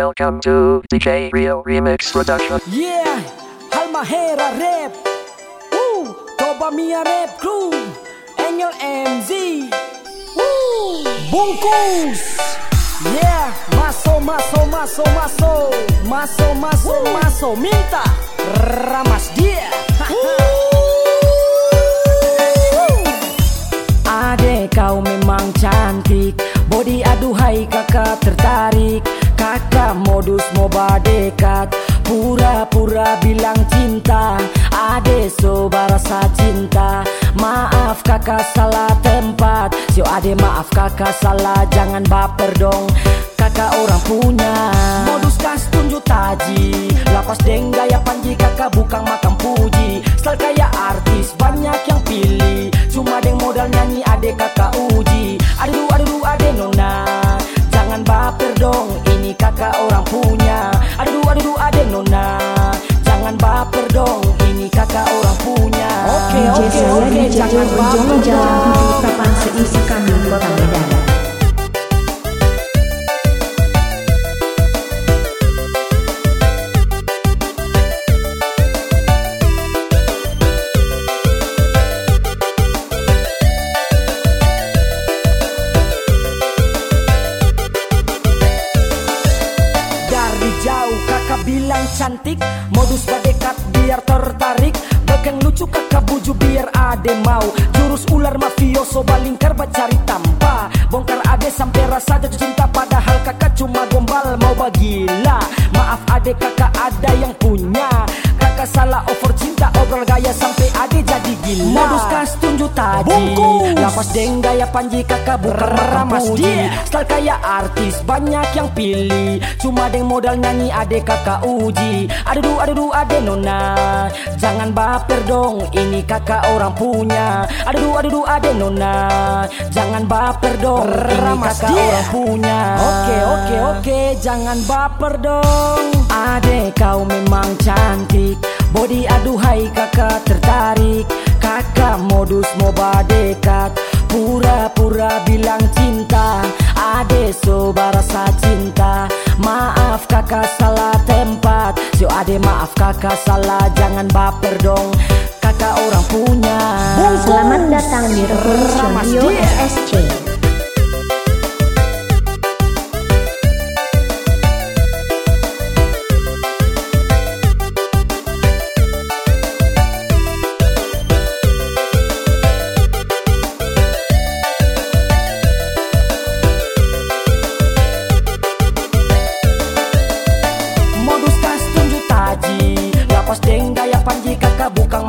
Welcome to DJ Rio Remix Production. Yeah, Halmahera Rap. Woo, Toba Mia Rap Crew. Engel MZ. Woo, Bungkus. Yeah, maso, maso, maso, maso. Maso, maso, maso. Minta. Ramas dia. Ade kau memang cantik Body aduhai kakak tertarik modus mau dekat Pura-pura bilang cinta Ade soba rasa cinta. Maaf kakak salah tempat. Sio ade maaf kakak salah Jangan baper dong. Kakak orang punya Modus kas tunjuk taji. Lapas deng gaya panji kakak bukan makan puji. Style kayak artis banyak yang pilih. Cuma deng modal nyanyi ade kakak jangan Tujuh Tapan Seisi Kami Kota Medan Dari jauh. Kakak bilang cantik Modus badekat biar tertarik. Bekeng lucu kakak buju biar ade mau. Jurus ular mafioso balingkar cari tampa. Bongkar ade sampai rasa jatuh cinta Padahal kakak cuma gombal mau bagila. Maaf ade kakak ada yang punya. Kakak salah over cinta obrol gaya sampai ade jadi gila. Modus kas tunjuk taji Bungkus. Lapas deng gaya panji kakak bukan meramas dia Style kayak artis banyak yang pilih. Cuma deng modal nyanyi ade kakak uji. Aduh aduh ade nona. Jangan baper dong ini kakak orang punya. Aduh aduh ade nona. Jangan baper dong ini kakak dia. orang punya. Oke oke oke. Jangan baper dong. Ade kau memang cantik. Body aduhai kakak tertarik. Kakak modus mau dekat Pura-pura bilang cinta. Ade soba rasa cinta. Maaf kakak salah tempat. Sio ade maaf kakak salah. Jangan baper dong. Kakak orang punya. Selamat datang di Revolution Radio. SSC bukang